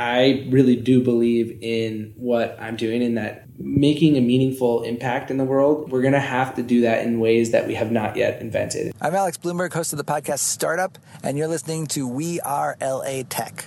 I really do believe in what I'm doing in that making a meaningful impact in the world, we're going to have to do that in ways that we have not yet invented. I'm Alex Blumberg, host of the podcast Startup, and you're listening to We Are LA Tech.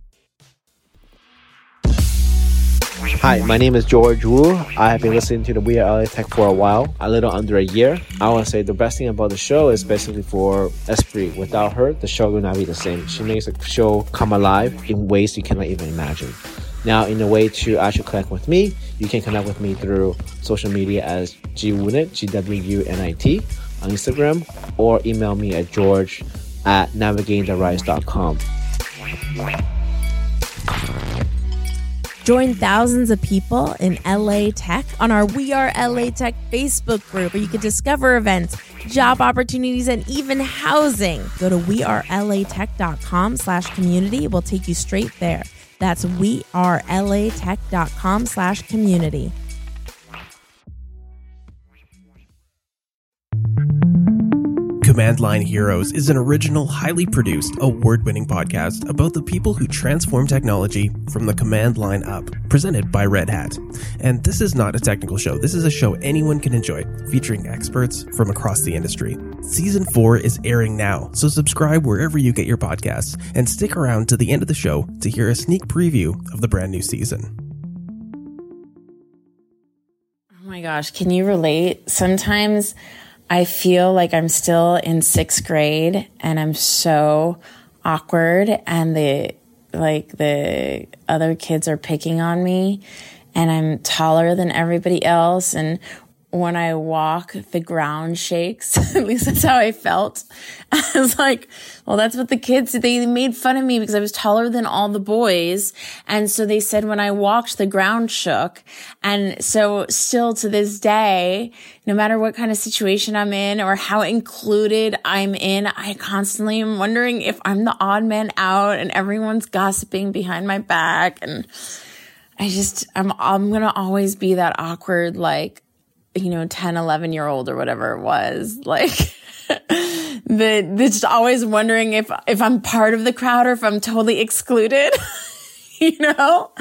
Hi, my name is George Wu. I have been listening to the We Are LA Tech for a while, a little under a year. I want to say the best thing about the show is basically for Espree. Without her, the show will not be the same. She makes the show come alive in ways you cannot even imagine. Now, in a way to actually connect with me, you can connect with me through social media as gwunit, G-W-U-N-I-T, on Instagram, or email me at george at navigatingtherise.com. Join thousands of people in LA Tech on our We Are LA Tech Facebook group where you can discover events, job opportunities, and even housing. Go to wearelatech.com slash community. We'll take you straight there. That's wearelatech.com slash community. Command Line Heroes is an original, highly produced, award winning podcast about the people who transform technology from the command line up, presented by Red Hat. And this is not a technical show, this is a show anyone can enjoy, featuring experts from across the industry. Season 4 is airing now, so subscribe wherever you get your podcasts and stick around to the end of the show to hear a sneak preview of the brand new season. Oh my gosh, can you relate? Sometimes I feel like I'm still in sixth grade and I'm so awkward and the like the other kids are picking on me and I'm taller than everybody else and when I walk, the ground shakes. At least that's how I felt. I was like, well, that's what the kids, they made fun of me because I was taller than all the boys. And so they said when I walked, the ground shook. And so still to this day, no matter what kind of situation I'm in or how included I'm in, I constantly am wondering if I'm the odd man out and everyone's gossiping behind my back. And I just, I'm, I'm going to always be that awkward, like, you know, 10, 11 year old or whatever it was. Like, the, just always wondering if, if I'm part of the crowd or if I'm totally excluded. you know?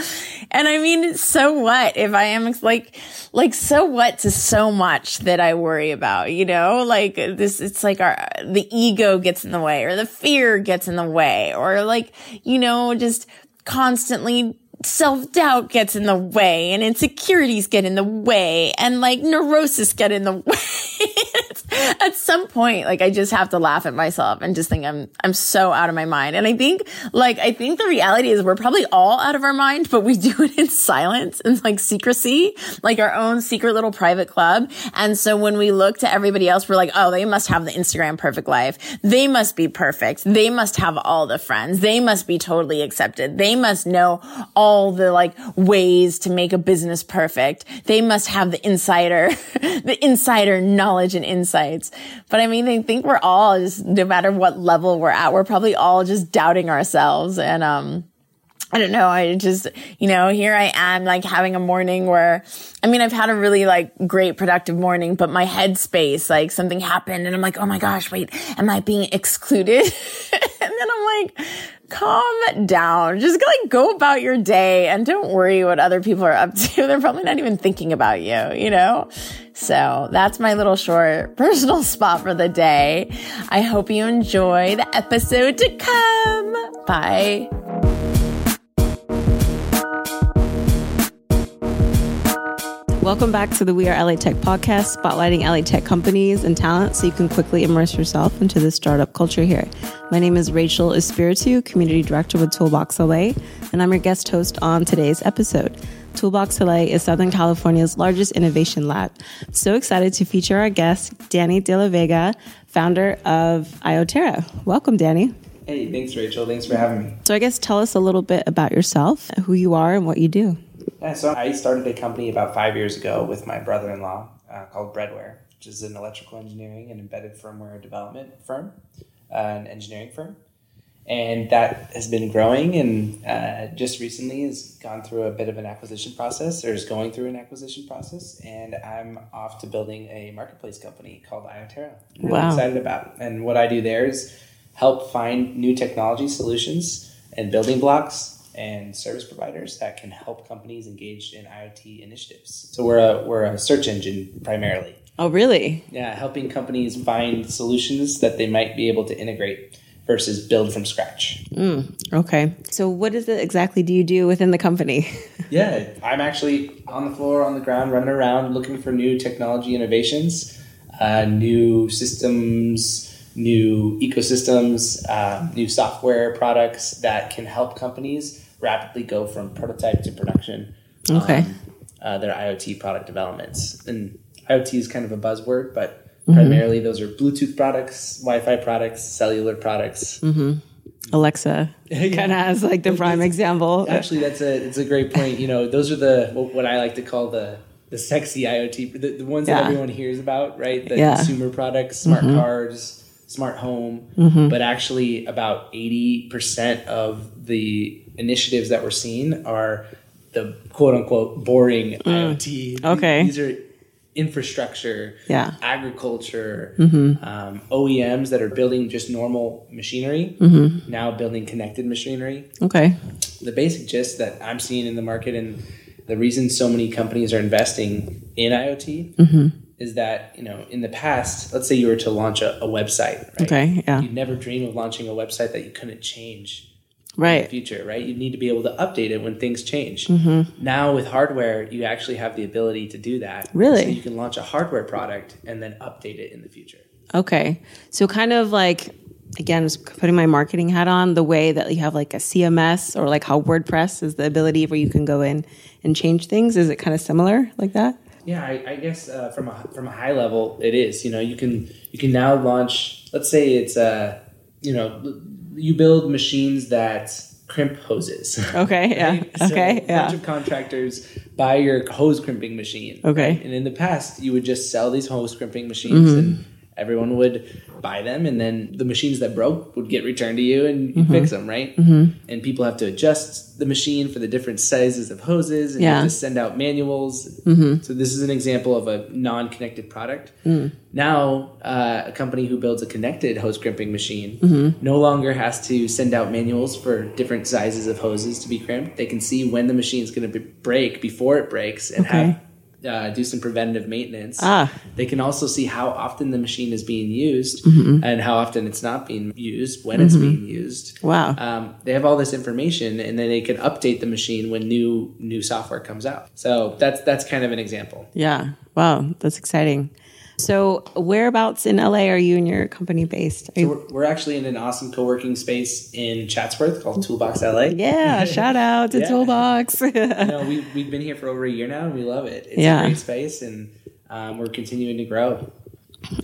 And I mean, so what if I am like, like, so what to so much that I worry about, you know? Like this, it's like our, the ego gets in the way or the fear gets in the way or like, you know, just constantly self doubt gets in the way and insecurities get in the way and like neurosis get in the way. at some point, like I just have to laugh at myself and just think I'm, I'm so out of my mind. And I think like, I think the reality is we're probably all out of our mind, but we do it in silence and like secrecy, like our own secret little private club. And so when we look to everybody else, we're like, oh, they must have the Instagram perfect life. They must be perfect. They must have all the friends. They must be totally accepted. They must know all the like ways to make a business perfect. They must have the insider, the insider knowledge and insights. But I mean, I think we're all just, no matter what level we're at, we're probably all just doubting ourselves. And, um, I don't know. I just, you know, here I am like having a morning where, I mean, I've had a really like great productive morning, but my headspace, like something happened and I'm like, oh my gosh, wait, am I being excluded? and I'm like, calm down. Just like go about your day and don't worry what other people are up to. They're probably not even thinking about you, you know? So that's my little short personal spot for the day. I hope you enjoy the episode to come. Bye. Welcome back to the We Are LA Tech podcast, spotlighting LA tech companies and talent so you can quickly immerse yourself into the startup culture here. My name is Raychel Espiritu, Community Director with Toolbox LA, and I'm your guest host on today's episode. Toolbox LA is Southern California's largest innovation lab. So excited to feature our guest, Danny deLaveaga, founder of Ioterra. Welcome, Danny. Hey, thanks, Rachel. Thanks for having me. So, I guess tell us a little bit about yourself, who you are, and what you do. Yeah, so I started a company about five years ago with my brother in law uh, called Breadware, which is an electrical engineering and embedded firmware development firm, uh, an engineering firm. And that has been growing and uh, just recently has gone through a bit of an acquisition process or is going through an acquisition process. And I'm off to building a marketplace company called Ioterra. I'm really Wow. excited about. And what I do there is help find new technology solutions and building blocks and service providers that can help companies engaged in IoT initiatives. So we're a we're a search engine primarily. Oh, really? Yeah, helping companies find solutions that they might be able to integrate versus build from scratch. Okay. So, what is it exactly do you do within the company? Yeah, I'm actually on the floor, on the ground, running around looking for new technology innovations, uh, new systems, new ecosystems, uh, new software products that can help companies rapidly go from prototype to production. Okay. on, uh, their IoT product developments. And IoT is kind of a buzzword, but primarily those are Bluetooth products, Wi Fi products, cellular products. Alexa kind of has like the prime example. Actually, that's a it's a great point. You know, those are the what I like to call the the sexy IoT, the, the ones that everyone hears about, right? The Yeah. consumer products, smart cars, smart home, Mm-hmm. but actually about eighty percent of the initiatives that we're seeing are the quote unquote boring IoT. Mm. Okay. these are infrastructure, Yeah. agriculture, Mm-hmm. um, OEMs that are building just normal machinery, Mm-hmm. now building connected machinery Okay. the basic gist that I'm seeing in the market and the reason so many companies are investing in IoT Mm-hmm. Is that, you know, in the past, let's say you were to launch a, a website, right? Okay, yeah. You'd never dream of launching a website that you couldn't change in the Right. future, right? You need to be able to update it when things change. Mm-hmm. Now with hardware, you actually have the ability to do that. Really? So you can launch a hardware product and then update it in the future. Okay. So, kind of like, again, putting my marketing hat on, the way that you have like a CMS or like how WordPress is the ability where you can go in and change things. Is it kind of similar like that? Yeah, I, I guess uh, from a from a high level, it is. You know, you can you can now launch. Let's say it's uh, you know, you build machines that crimp hoses. Okay. Yeah. Right? So Okay. A bunch Yeah. of contractors buy your hose crimping machine. Okay. right? And in the past, you would just sell these hose crimping machines, Mm-hmm. and everyone would buy them, and then the machines that broke would get returned to you, and you Mm-hmm. fix them, right? And people have to adjust the machine for the different sizes of hoses, and you Yeah. Mm-hmm. have to send out manuals. So this is an example of a non-connected product. Mm. Now, uh, a company who builds a connected hose crimping machine Mm-hmm. no longer has to send out manuals for different sizes of hoses to be crimped. They can see when the machine is going to be break before it breaks and Okay. have uh, do some preventative maintenance. Ah. They can also see how often the machine is being used Mm-hmm. and how often it's not being used, when it's being used. Wow. Um, they have all this information, and then they can update the machine when new new software comes out. So that's that's kind of an example. Yeah. Wow. That's exciting. So, whereabouts in LA are you and your company based? You- We're, we're actually in an awesome co-working space in Chatsworth called Toolbox LA. yeah. shout out to Yeah. Toolbox. you know, we, we've been here for over a year now and we love it. It's Yeah. a great space and um, we're continuing to grow.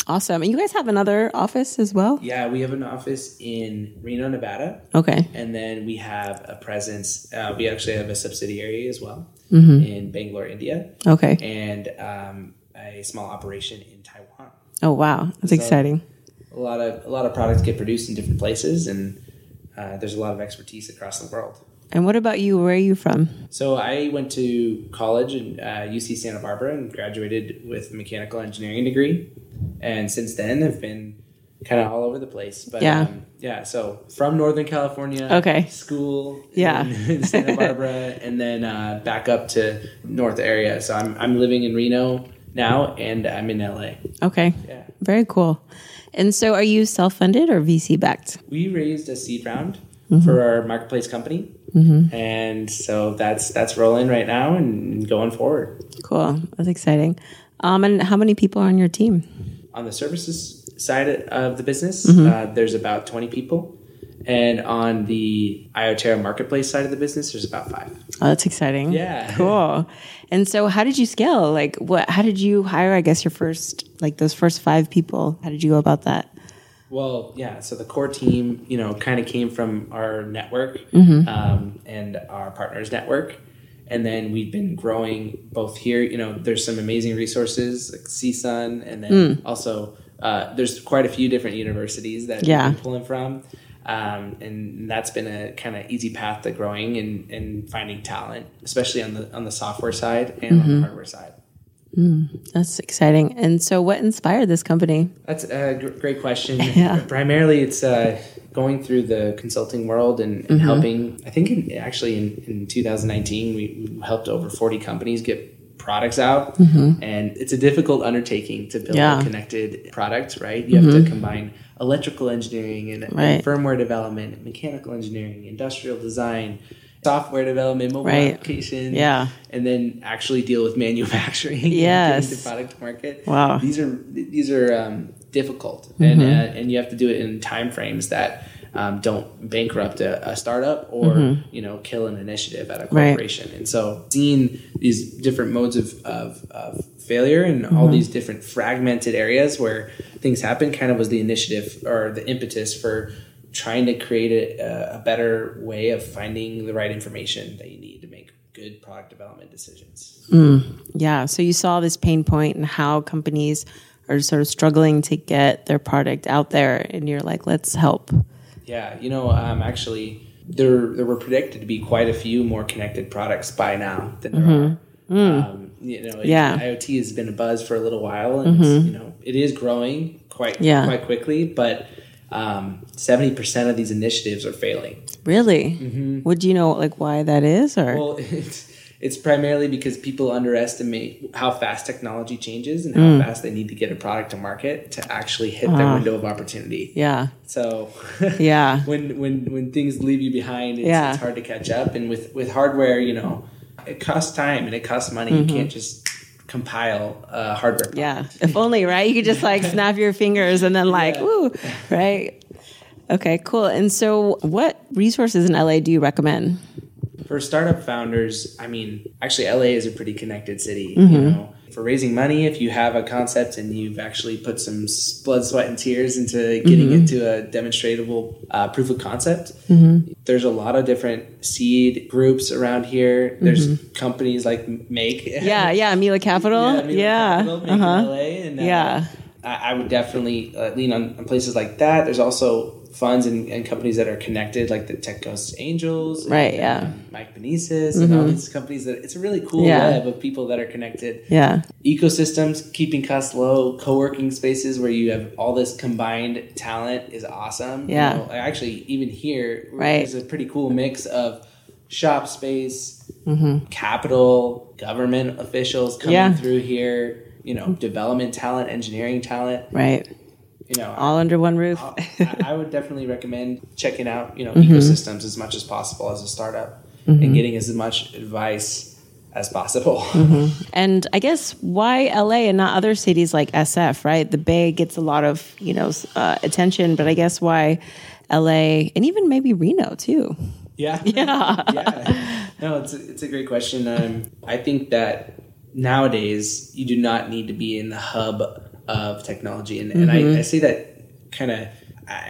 awesome. And you guys have another office as well? Yeah, we have an office in Reno, Nevada, Okay. and then we have a presence. Uh, we actually have a subsidiary as well Mm-hmm. in Bangalore, India, Okay. and um, a small operation in Taiwan. Oh, wow. That's exciting. A lot of a lot of products get produced in different places, and uh, there's a lot of expertise across the world. And what about you? Where are you from? So I went to college in uh, UC Santa Barbara and graduated with a mechanical engineering degree, and since then I've been kind of all over the place. But Yeah. um, yeah. So from Northern California, Okay. school, Yeah. in, in Santa Barbara, and then uh, back up to North area. So I'm I'm living in Reno now, and I'm in LA. Okay. Yeah. Very cool. And so are you self funded or VC backed? We raised a seed round for our marketplace company, and so that's that's rolling right now and going forward. Cool. That's exciting. Um, and how many people are on your team? On the services side of the business, Mm-hmm. uh, there's about 20 people. And on the IoTerra marketplace side of the business, there's about five. Oh, that's exciting. Yeah. Cool. And so how did you scale? Like what how did you hire I guess your first like those first 5 people? How did you go about that? Well, yeah. So the core team, you know, kind of came from our network Mm-hmm. um, and our partners network, and then we've been growing both here. You know, there's some amazing resources like CSUN, and then Mm. also uh, there's quite a few different universities that Yeah. we've been pulling from. Um, and that's been a kind of easy path to growing and, and finding talent, especially on the on the software side and on Mm-hmm. the hardware side. That's exciting. And so what inspired this company? That's a gr- great question. Yeah. Primarily, it's uh, going through the consulting world and, Mm-hmm. helping. I think in, actually in, in 2019, we, we helped over 40 companies get products out, and it's a difficult undertaking to build Mm-hmm. Yeah. Mm-hmm. a connected product. Right, you have to combine electrical engineering and, and firmware development, mechanical engineering, industrial design. Software development, mobile Right. application, Yeah. and then actually deal with manufacturing, Yes. the product market. Wow. These are these are um, difficult, and Mm-hmm. uh, and you have to do it in time frames that um, don't bankrupt a, a startup or you know kill an initiative at a Mm-hmm. Right. corporation. And so, seeing these different modes of of, of failure and Mm-hmm. all these different fragmented areas where things happen, kind of was the initiative or the impetus for trying to create a, a better way of finding the right information that you need to make good product development decisions. Yeah, so you saw this pain point and how companies are sort of struggling to get their product out there and you're like, let's help. Yeah, you know, um, actually, there there were predicted to be quite a few more connected products by now than there are. Um, you know, Mm-hmm. Yeah. Mm-hmm. IoT has been a buzz for a little while, and it's, you know, it is growing quite Yeah. quite quickly. But seventy percent of these initiatives are failing. Really? Would you know like why that is or Well, it's, it's primarily because people underestimate how fast technology changes and Mm. how fast they need to get a product to market to actually hit their window of opportunity. Ah. yeah. So Yeah. when when when things leave you behind, it's, Yeah. it's hard to catch up. And with with hardware, you know, it costs time and it costs money. You can't just compile uh, hardware. Mm-hmm. Yeah. If only, right? You could just like snap your fingers and then like, Yeah. ooh, right? Okay, cool. And so what resources in LA do you recommend? For startup founders, I mean, actually, LA is a pretty connected city. Mm-hmm. You know, for raising money, if you have a concept and you've actually put some blood, sweat, and tears into getting Mm-hmm. it to a demonstratable uh, proof of concept, there's a lot of different seed groups around here. There's companies like Make. Mm-hmm. Yeah, yeah, MiLA Capital. Yeah. Capital, Uh-huh. LA, and uh, Yeah. I, I would definitely uh, lean on, on places like that. There's also funds and, and companies that are connected, like the Tech Coast Angels, and, Right, yeah. um, Mike Benesis, and all these companies. That it's a really cool Yeah. web of people that are connected. Yeah. Ecosystems, keeping costs low, co-working spaces where you have all this combined talent is awesome. You Yeah. know, actually, even here, Right. there's a pretty cool mix of shop space, Mm-hmm. capital, government officials coming Yeah. through here. You know, development talent, engineering talent. Right. You know, All under one roof. I, I would definitely recommend checking out you know Mm-hmm. ecosystems as much as possible as a startup and getting as much advice as possible. And I guess why LA and not other cities like SF, right? The Bay gets a lot of, you know, uh, attention, but I guess why LA and even maybe Reno too. Yeah. Yeah. yeah. No, it's a, it's a great question. Um, I think that nowadays you do not need to be in the hub of technology. And, and Mm-hmm. I, I say that kind of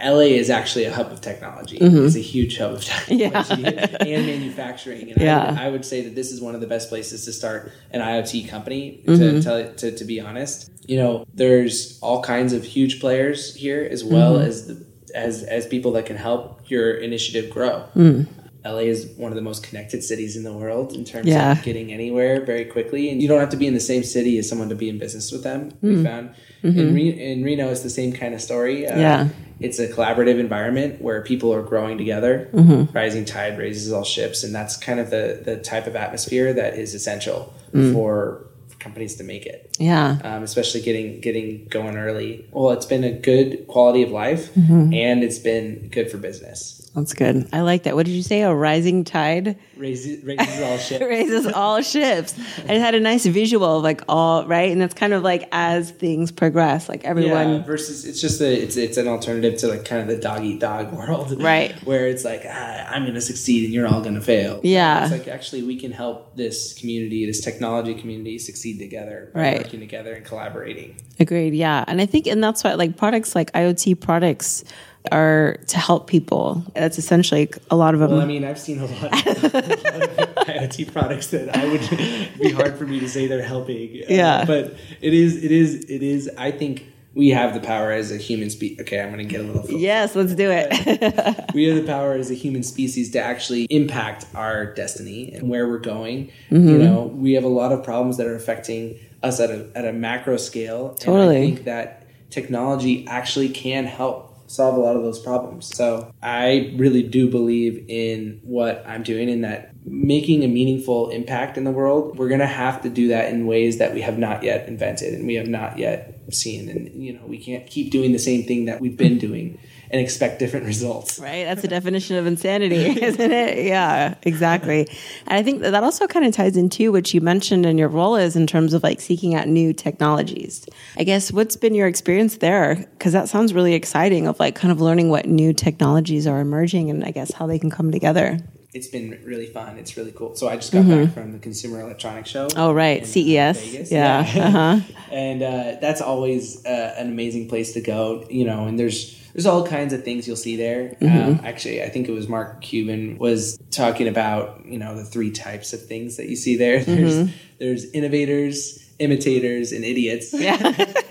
LA is actually a hub of technology. Mm-hmm. It's a huge hub of technology and manufacturing. And Yeah. I, would, I would say that this is one of the best places to start an IoT company, Mm-hmm. to, to, to, to be honest. You know, there's all kinds of huge players here as well Mm-hmm. as the as as people that can help your initiative grow. Mm. LA is one of the most connected cities in the world in terms Yeah. of getting anywhere very quickly, and you don't have to be in the same city as someone to be in business with them. We found in, Re- in Reno, it's the same kind of story. Uh, Mm-hmm. Yeah. it's a collaborative environment where people are growing together. Rising tide raises all ships, and that's kind of the the type of atmosphere that is essential for companies to make it Yeah. um, especially getting getting going early. Well, it's been a good quality of life, Mm-hmm. and it's been good for business. That's good. I like that. What did you say? A rising tide Raises, raises all shit. raises all ships. I had a nice visual of like all right, and that's kind of like as things progress, like everyone. Yeah, versus it's just a it's it's an alternative to like kind of the dog eat dog world, Right. Where it's like ah, I'm going to succeed and you're all going to fail. Yeah. it's like actually we can help this community, this technology community, succeed together, by Right. Working together and collaborating. Agreed. Yeah. And I think, and that's why like products like IoT products are to help people. That's essentially a lot of them. Well, I mean, I've seen a lot, of, a lot of IoT products that I would be hard for me to say they're helping. Uh, Yeah. but it is, it is, it is. I think we have the power as a human species. Okay, I'm going to get a little. philosophical. yes, let's do it. we have the power as a human species to actually impact our destiny and where we're going. Mm-hmm. You know, we have a lot of problems that are affecting us at a, at a macro scale. Totally. And I think that technology actually can help solve a lot of those problems. So I really do believe in what I'm doing in that making a meaningful impact in the world. We're going to have to do that in ways that we have not yet invented and we have not yet seen. And, you know, we can't keep doing the same thing that we've been doing and expect different results. Right? That's the definition of insanity, isn't it? Yeah, exactly. And I think that that also kind of ties into what you mentioned in your role is in terms of like seeking out new technologies. I guess what's been your experience there? Because that sounds really exciting of like kind of learning what new technologies are emerging and I guess how they can come together. It's been really fun. It's really cool. So I just got back from the Consumer Electronics Show. Oh, right. uh, CES. Vegas. Yeah. Uh-huh. and uh, that's always uh, an amazing place to go. You know, and there's there's all kinds of things you'll see there. Um, actually, I think it was Mark Cuban was talking about you know the three types of things that you see there. There's there's innovators, imitators, and idiots.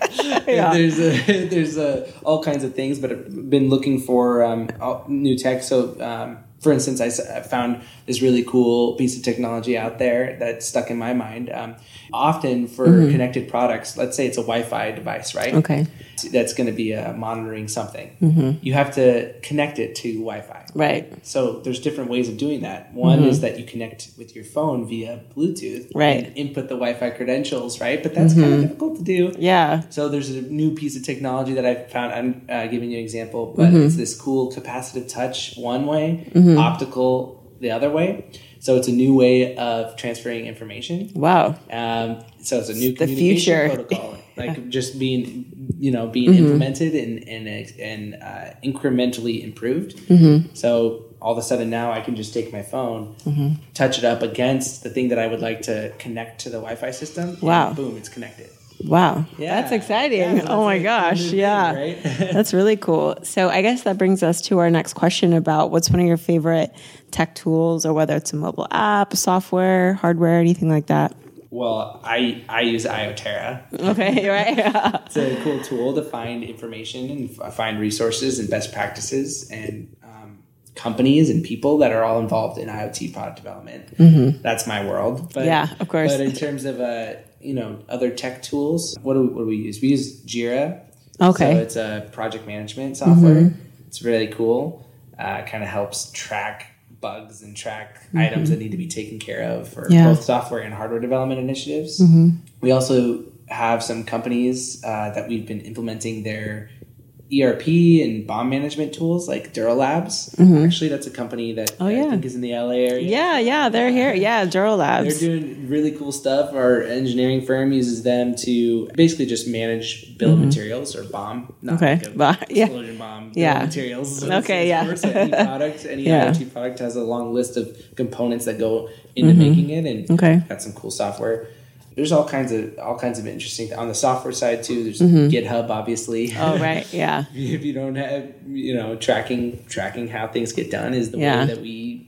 Yeah. there's a, there's a, all kinds of things, but I've been looking for um, all- new tech. So, um, for instance, I found this really cool piece of technology out there that stuck in my mind. Um, often for connected products, let's say it's a Wi-Fi device, right? Okay. That's going to be uh, monitoring something. You have to connect it to Wi-Fi. Right. So there's different ways of doing that. One is that you connect with your phone via Bluetooth, Right. And input the Wi-Fi credentials, right? But that's kind of difficult to do. Yeah. So there's a new piece of technology that I found. I'm uh, giving you an example, but it's this cool capacitive touch one way, optical the other way. So it's a new way of transferring information. Wow. Um, so it's a new the communication future. protocol, like just being, you know, being mm-hmm. implemented and and and uh, incrementally improved. Mm-hmm. So all of a sudden now I can just take my phone, mm-hmm. touch it up against the thing that I would like to connect to the Wi-Fi system. Wow. boom, it's connected. Wow. Yeah. That's exciting. Yeah, so oh my like gosh. thing, yeah. right? That's really cool. So I guess that brings us to our next question about what's one of your favorite tech tools or whether it's a mobile app, software, hardware, anything like that. Well, I I use IoTerra. Okay, right? It's a cool tool to find information and f- find resources and best practices and um, companies and people that are all involved in IoT product development. That's my world. But, Mm-hmm. Yeah, of course. But in terms of uh, you know other tech tools, what do we, what do we use? We use Jira. Okay. So it's a project management software. It's really cool. Uh, kind of helps track bugs and track items that need to be taken care of for Yeah. both software and hardware development initiatives. We also have some companies uh, that we've been implementing their ERP and bomb management tools like Durolabs. Actually, that's a company that Oh, yeah. I think is in the LA area. yeah, yeah, they're here. Yeah, Duro They're doing really cool stuff. Our engineering firm uses them to basically just manage bill of materials or bomb. Not Mm-hmm. Okay. like Ba- yeah. explosion bomb. Yeah. materials. Okay, yeah. So any product, any Yeah. IoT product has a long list of components that go into making it, and Mm-hmm. Okay. got some cool software. There's all kinds of all kinds of interesting on the software side too. There's GitHub, obviously. Mm-hmm. Oh, right. Yeah. if you don't have you know tracking tracking how things get done is the Yeah. way that we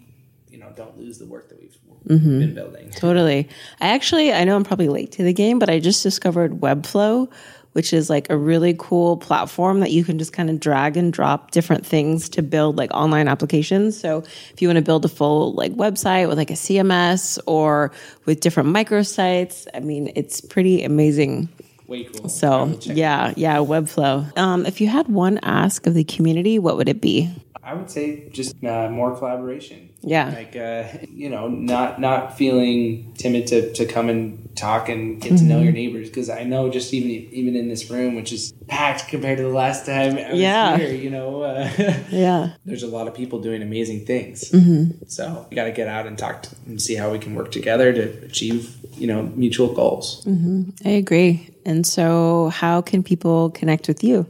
you know don't lose the work that we've been building. Totally. I actually, I know I'm probably late to the game, but I just discovered Webflow, which is like a really cool platform that you can just kind of drag and drop different things to build like online applications. So if you want to build a full like website with like a CMS or with different microsites, I mean, it's pretty amazing. Way cool. So will check it yeah, yeah, Webflow. Um, if you had one ask of the community, what would it be? I would say just uh, more collaboration. Yeah. Like uh, you know, not not feeling timid to, to come and talk and get to know your neighbors because I know just even even in this room, which is packed compared to the last time I was Yeah. here, you know, uh, Yeah. there's a lot of people doing amazing things. Mm-hmm. So we got to get out and talk to, and see how we can work together to achieve you know mutual goals. I agree. And so, how can people connect with you?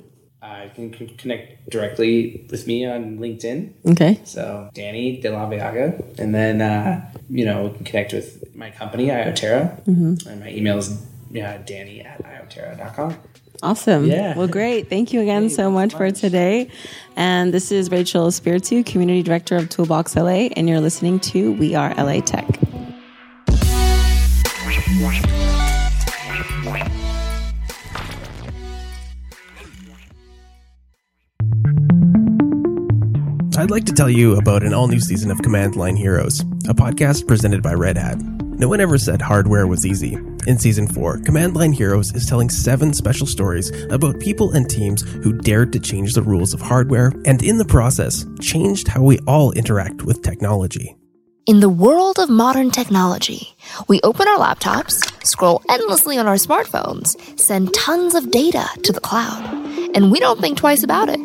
I can c- connect directly with me on LinkedIn. Okay. So Danny deLaveaga, and then uh, you know we can connect with my company Ioterra, and my email is yeah, Danny at ioterra.com. Awesome. Yeah. Well, great. Thank you again so much for today. And this is Raychel Espiritu, Community Director of Toolbox LA, and you're listening to We Are LA Tech. I'd like to tell you about an all new season of Command Line Heroes, a podcast presented by Red Hat. No one ever said hardware was easy. In season 4, Command Line Heroes is telling seven special stories about people and teams who dared to change the rules of hardware and, in the process, changed how we all interact with technology. In the world of modern technology, we open our laptops, scroll endlessly on our smartphones, send tons of data to the cloud, and we don't think twice about it.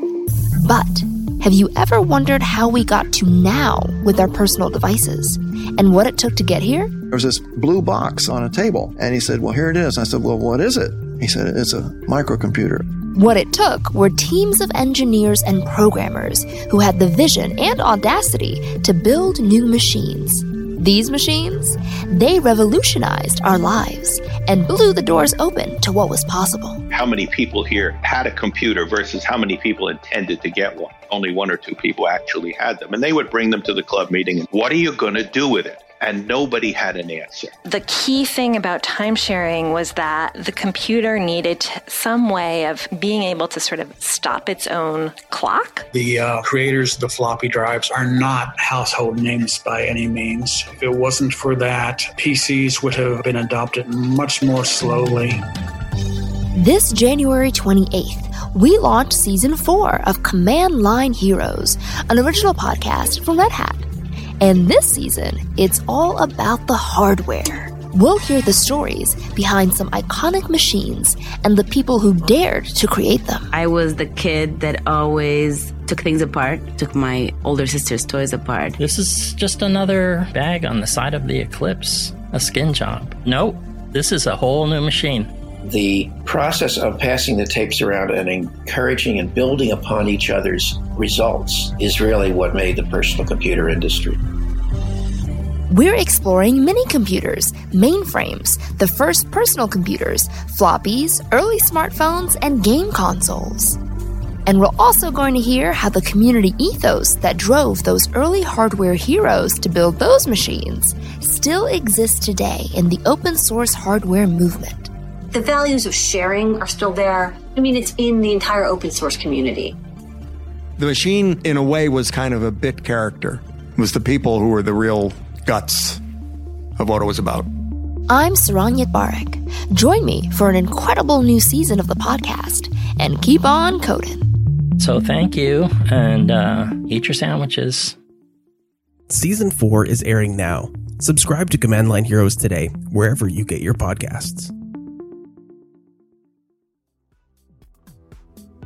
But have you ever wondered how we got to now with our personal devices and what it took to get here? There was this blue box on a table, and he said, Well, here it is. I said, Well, what is it? He said, It's a microcomputer. What it took were teams of engineers and programmers who had the vision and audacity to build new machines. These machines, they revolutionized our lives and blew the doors open to what was possible. how many people here had a computer versus how many people intended to get one. Only one or two people actually had them. And they would bring them to the club meeting. What are you going to do with it? And nobody had an answer. The key thing about time sharing was that the computer needed some way of being able to sort of stop its own clock. The uh, creators of the floppy drives are not household names by any means. If it wasn't for that, PCs would have been adopted much more slowly. This January 28th, we launched season four of Command Line Heroes, an original podcast from Red Hat. And this season, it's all about the hardware. We'll hear the stories behind some iconic machines and the people who dared to create them. I was the kid that always took things apart, took my older sister's toys apart. This is just another bag on the side of the Eclipse, a skin job. Nope, this is a whole new machine. The process of passing the tapes around and encouraging and building upon each other's results is really what made the personal computer industry. We're exploring mini computers, mainframes, the first personal computers, floppies, early smartphones, and game consoles. And we're also going to hear how the community ethos that drove those early hardware heroes to build those machines still exists today in the open source hardware movement. The values of sharing are still there. I mean, it's in the entire open source community. The machine, in a way, was kind of a bit character. It was the people who were the real guts of what it was about. I'm Saron Yitbarek. Join me for an incredible new season of the podcast and keep on coding. So thank you, and uh, eat your sandwiches. Season 4 is airing now. Subscribe to Command Line Heroes today, wherever you get your podcasts.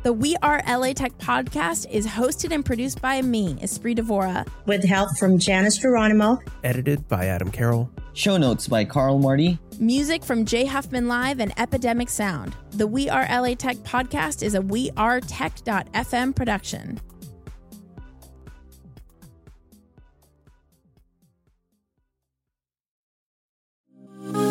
The We Are LA Tech podcast is hosted and produced by me, Espree Devora. With help from Janice Geronimo. Edited by Adam Carroll. Show notes by Carl Marty. Music from Jay Huffman Live and Epidemic Sound. The We Are LA Tech podcast is a wearetech.fm production.